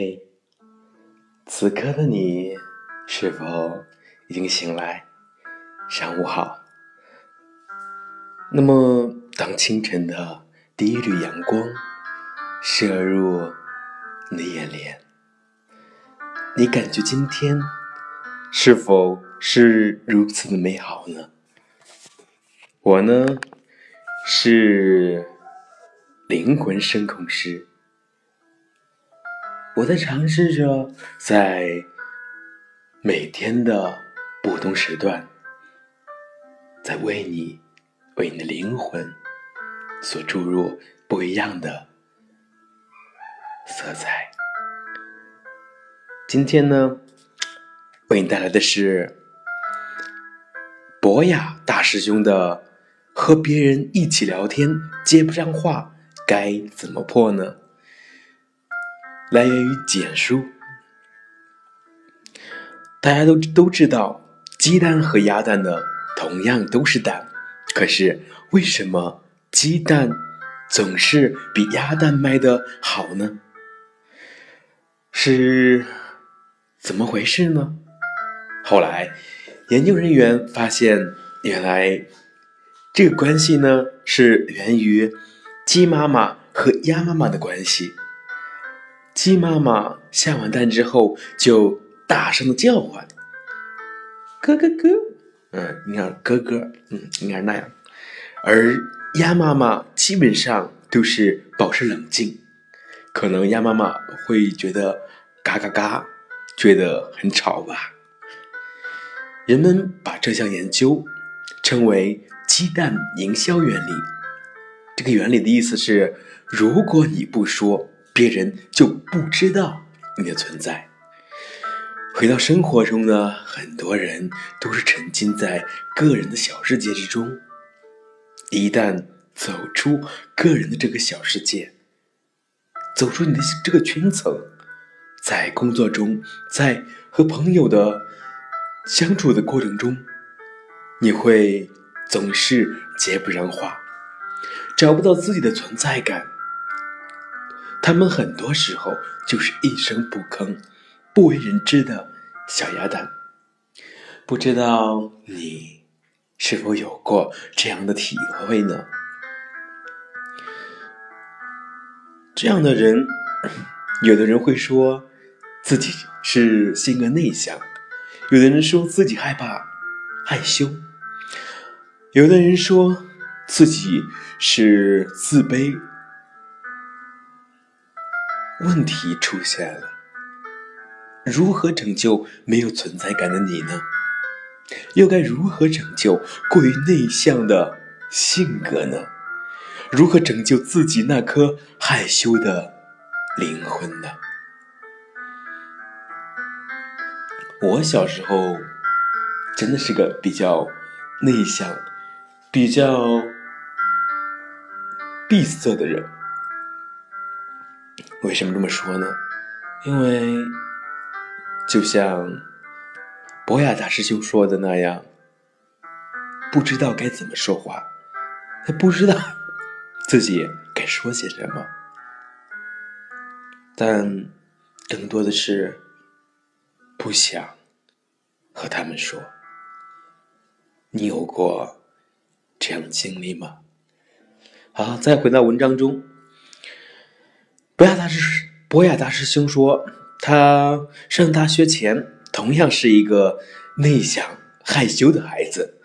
嘿，此刻的你是否已经醒来？上午好。那么，当清晨的第一缕阳光射入你的眼帘，你感觉今天是否是如此的美好呢？我呢，是灵魂声控师。我在尝试着在每天的不同时段，在为你、为你的灵魂所注入不一样的色彩。今天呢，为你带来的是博雅大师兄的“和别人一起聊天接不上话，该怎么破呢？”来源于简书。大家都都知道，鸡蛋和鸭蛋呢，同样都是蛋，可是为什么鸡蛋总是比鸭蛋卖的好呢？是怎么回事呢？后来研究人员发现，原来这个关系呢，是源于鸡妈妈和鸭妈妈的关系。鸡妈妈下完蛋之后，就大声的叫唤：“咯咯咯！”嗯，你看，咯咯，嗯，应该是那样。而鸭妈妈基本上都是保持冷静，可能鸭妈妈会觉得嘎嘎嘎，觉得很吵吧。人们把这项研究称为“鸡蛋营销原理”。这个原理的意思是，如果你不说。别人就不知道你的存在。回到生活中呢，很多人都是沉浸在个人的小世界之中。一旦走出个人的这个小世界，走出你的这个圈层，在工作中，在和朋友的相处的过程中，你会总是接不上话，找不到自己的存在感。他们很多时候就是一声不吭、不为人知的小鸭蛋。不知道你是否有过这样的体会呢？这样的人，有的人会说自己是性格内向，有的人说自己害怕、害羞，有的人说自己是自卑。问题出现了，如何拯救没有存在感的你呢？又该如何拯救过于内向的性格呢？如何拯救自己那颗害羞的灵魂呢？我小时候真的是个比较内向、比较闭塞的人。为什么这么说呢？因为就像博雅大师兄说的那样，不知道该怎么说话，他不知道自己该说些什么，但更多的是不想和他们说。你有过这样的经历吗？好，再回到文章中。博雅大师，博雅大师兄说，他上大学前同样是一个内向害羞的孩子，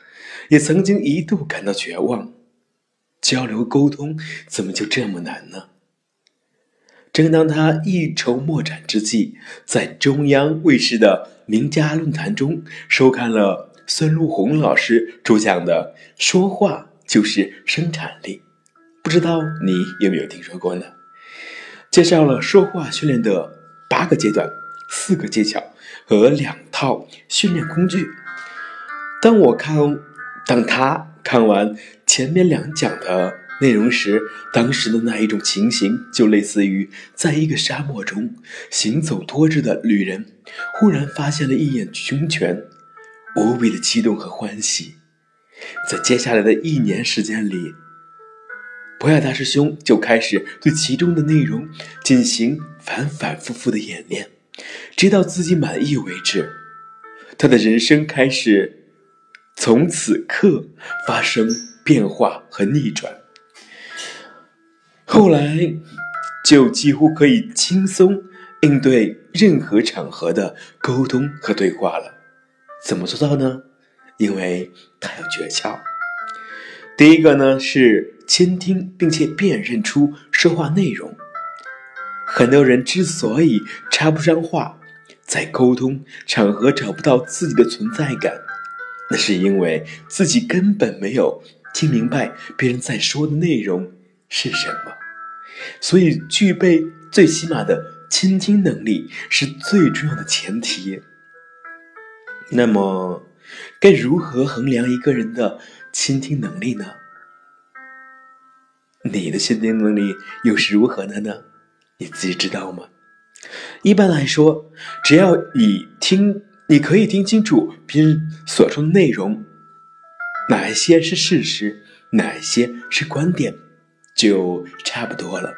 也曾经一度感到绝望。交流沟通怎么就这么难呢？正当他一筹莫展之际，在中央卫视的名家论坛中收看了孙路红老师主讲的《说话就是生产力》，不知道你有没有听说过呢？介绍了说话训练的八个阶段、四个技巧和两套训练工具。当我看，当他看完前面两讲的内容时，当时的那一种情形，就类似于在一个沙漠中行走多日的旅人，忽然发现了一眼凶泉，无比的激动和欢喜。在接下来的一年时间里，博雅大师兄就开始对其中的内容进行反反复复的演练，直到自己满意为止。他的人生开始从此刻发生变化和逆转。后来，就几乎可以轻松应对任何场合的沟通和对话了。怎么做到呢？因为他有诀窍。第一个呢是倾听，并且辨认出说话内容。很多人之所以插不上话，在沟通场合找不到自己的存在感，那是因为自己根本没有听明白别人在说的内容是什么。所以，具备最起码的倾听能力是最重要的前提。那么，该如何衡量一个人的倾听能力呢？你的倾听能力又是如何的呢？你自己知道吗？一般来说，只要你听，你可以听清楚别人所说的内容，哪一些是事实，哪一些是观点。就差不多了，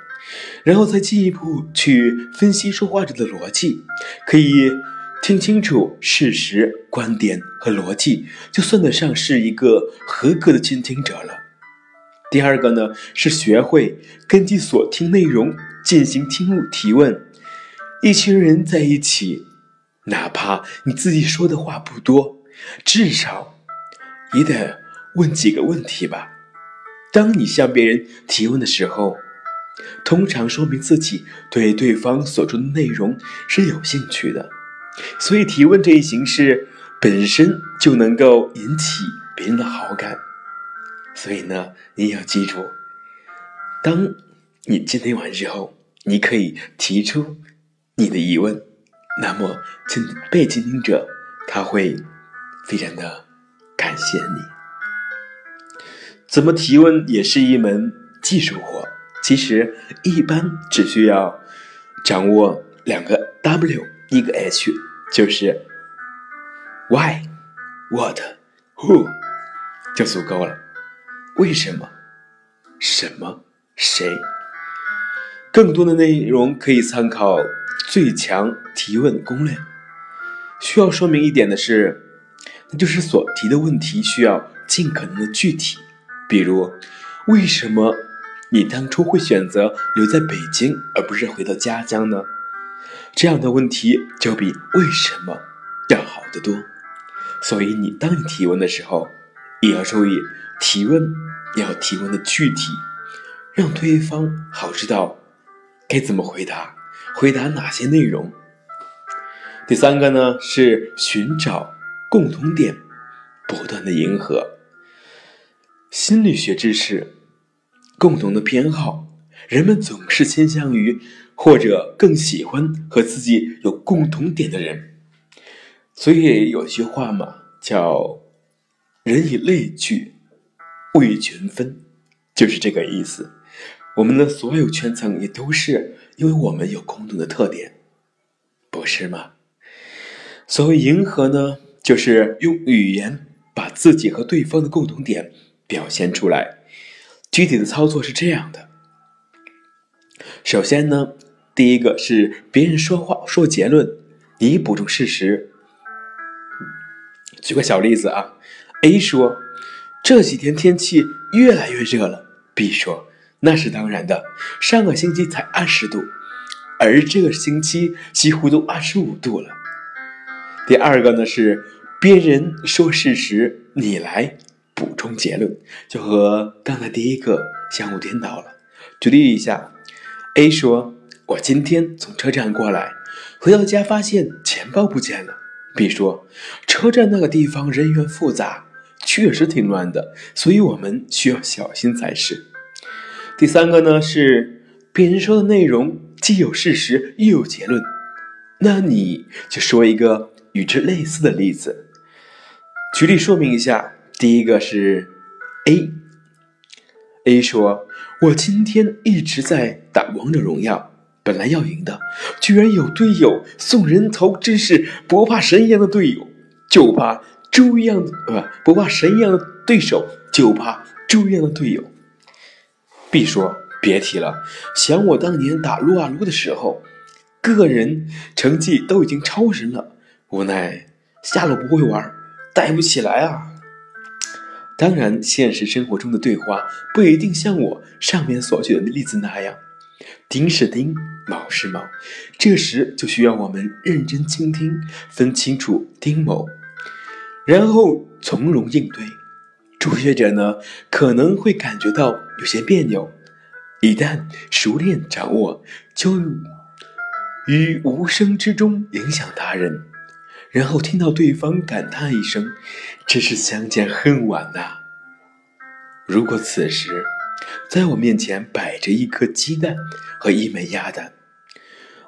然后再进一步去分析说话者的逻辑，可以听清楚事实、观点和逻辑，就算得上是一个合格的倾听者了。第二个呢，是学会根据所听内容进行听物提问。一群人在一起，哪怕你自己说的话不多，至少也得问几个问题吧。当你向别人提问的时候，通常说明自己对对方所说的内容是有兴趣的，所以提问这一形式本身就能够引起别人的好感。所以呢，你要记住，当你倾听完之后，你可以提出你的疑问，那么倾被倾听者他会非常的感谢你。怎么提问也是一门技术活。其实一般只需要掌握两个 W 一个 H，就是 Why、What、Who 就足够了。为什么？什么？谁？更多的内容可以参考《最强提问攻略》。需要说明一点的是，那就是所提的问题需要尽可能的具体。比如，为什么你当初会选择留在北京而不是回到家乡呢？这样的问题就比为什么要好得多。所以，你当你提问的时候，也要注意提问要提问的具体，让对方好知道该怎么回答，回答哪些内容。第三个呢是寻找共同点，不断的迎合。心理学知识，共同的偏好，人们总是倾向于或者更喜欢和自己有共同点的人。所以有句话嘛，叫“人以类聚，物以群分”，就是这个意思。我们的所有圈层也都是因为我们有共同的特点，不是吗？所谓迎合呢，就是用语言把自己和对方的共同点。表现出来，具体的操作是这样的。首先呢，第一个是别人说话说结论，你补充事实。举个小例子啊，A 说这几天天气越来越热了，B 说那是当然的，上个星期才二十度，而这个星期几乎都二十五度了。第二个呢是别人说事实，你来。补充结论就和刚才第一个相互颠倒了。举例一下，A 说：“我今天从车站过来，回到家发现钱包不见了。”B 说：“车站那个地方人员复杂，确实挺乱的，所以我们需要小心才是。”第三个呢是别人说的内容既有事实又有结论，那你就说一个与之类似的例子，举例说明一下。第一个是 A，A 说：“我今天一直在打王者荣耀，本来要赢的，居然有队友送人头，真是不怕神一样的队友，就怕猪一样的，呃不怕神一样的对手，就怕猪一样的队友。” B 说：“别提了，想我当年打撸啊撸的时候，个人成绩都已经超神了，无奈下路不会玩，带不起来啊。”当然，现实生活中的对话不一定像我上面所举的例子那样，丁是丁，卯是卯，这时就需要我们认真倾听，分清楚丁卯，然后从容应对。初学者呢，可能会感觉到有些别扭，一旦熟练掌握，就于无声之中影响他人，然后听到对方感叹一声：“真是相见恨晚呐。”如果此时在我面前摆着一颗鸡蛋和一枚鸭蛋，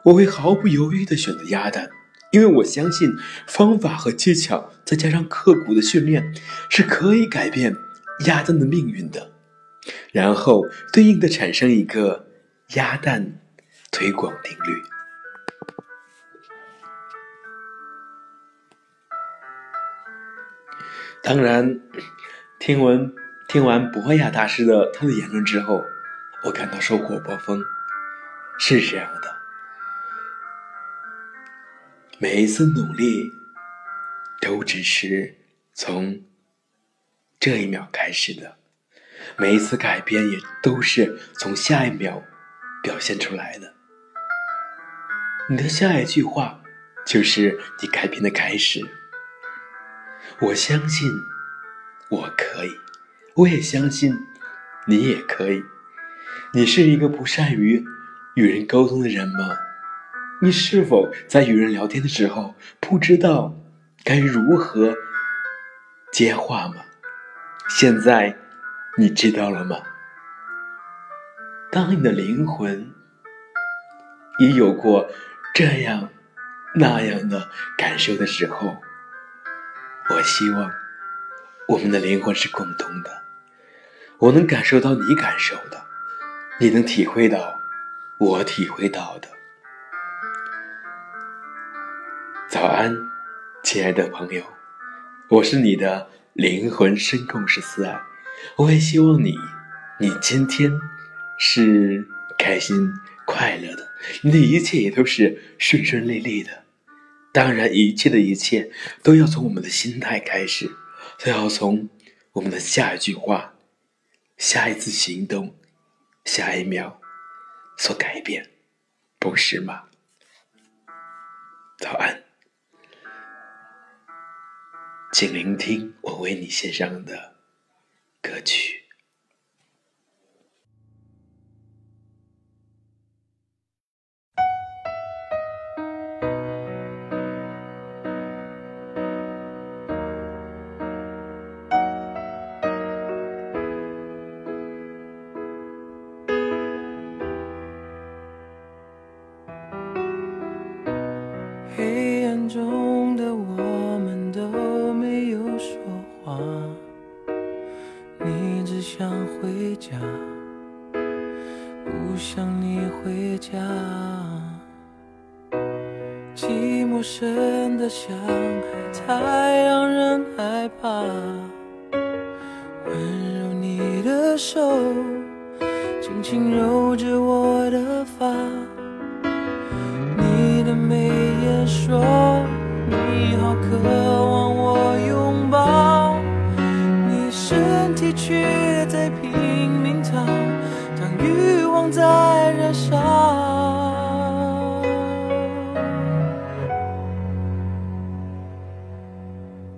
我会毫不犹豫地选择鸭蛋。因为我相信方法和技巧，再加上刻苦的训练，是可以改变鸭蛋的命运的，然后对应的产生一个鸭蛋推广定律。当然，听闻听完博雅大师的他的言论之后，我感到收获颇丰，是这样的。每一次努力，都只是从这一秒开始的；每一次改变，也都是从下一秒表现出来的。你的下一句话，就是你改变的开始。我相信我可以，我也相信你也可以。你是一个不善于与人沟通的人吗？你是否在与人聊天的时候不知道该如何接话吗？现在你知道了吗？当你的灵魂也有过这样那样的感受的时候，我希望我们的灵魂是共通的。我能感受到你感受的，你能体会到我体会到的。早安，亲爱的朋友，我是你的灵魂深共识四爱。我也希望你，你今天是开心快乐的，你的一切也都是顺顺利利的。当然，一切的一切都要从我们的心态开始，都要从我们的下一句话、下一次行动、下一秒所改变，不是吗？早安。请聆听我为你献上的回家，不想你回家。寂寞深得像海，太让人害怕。温柔你的手，轻轻揉着我的发。你的眉眼说，你好渴望我拥，却在拼命逃，当欲望在燃烧。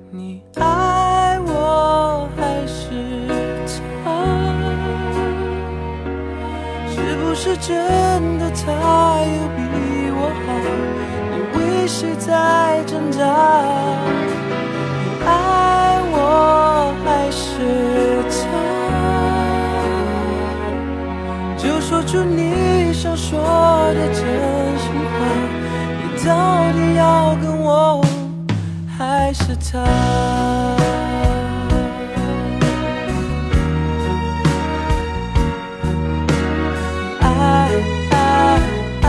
你爱我还是他？是不是真的他有比我好？你为谁在挣扎？说出你想说的真心话，你到底要跟我还是他？爱爱爱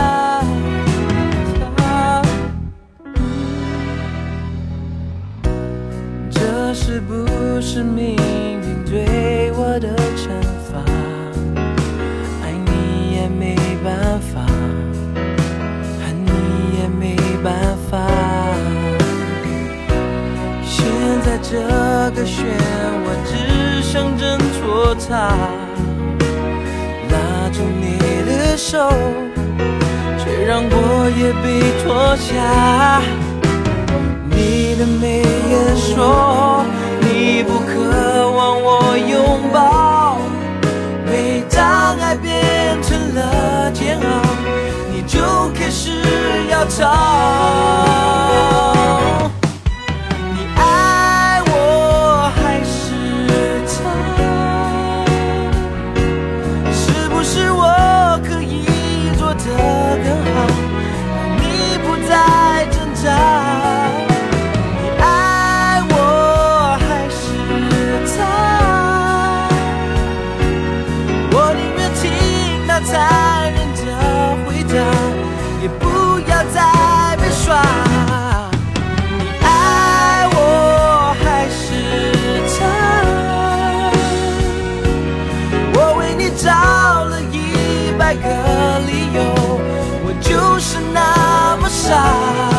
他，这是不是命运对我的？的涡只想挣脱它拉住你的手却让我也被拖下你的眉眼说你不渴望我拥抱每当爱变成了煎熬你就开始要逃个理由我就是那么傻。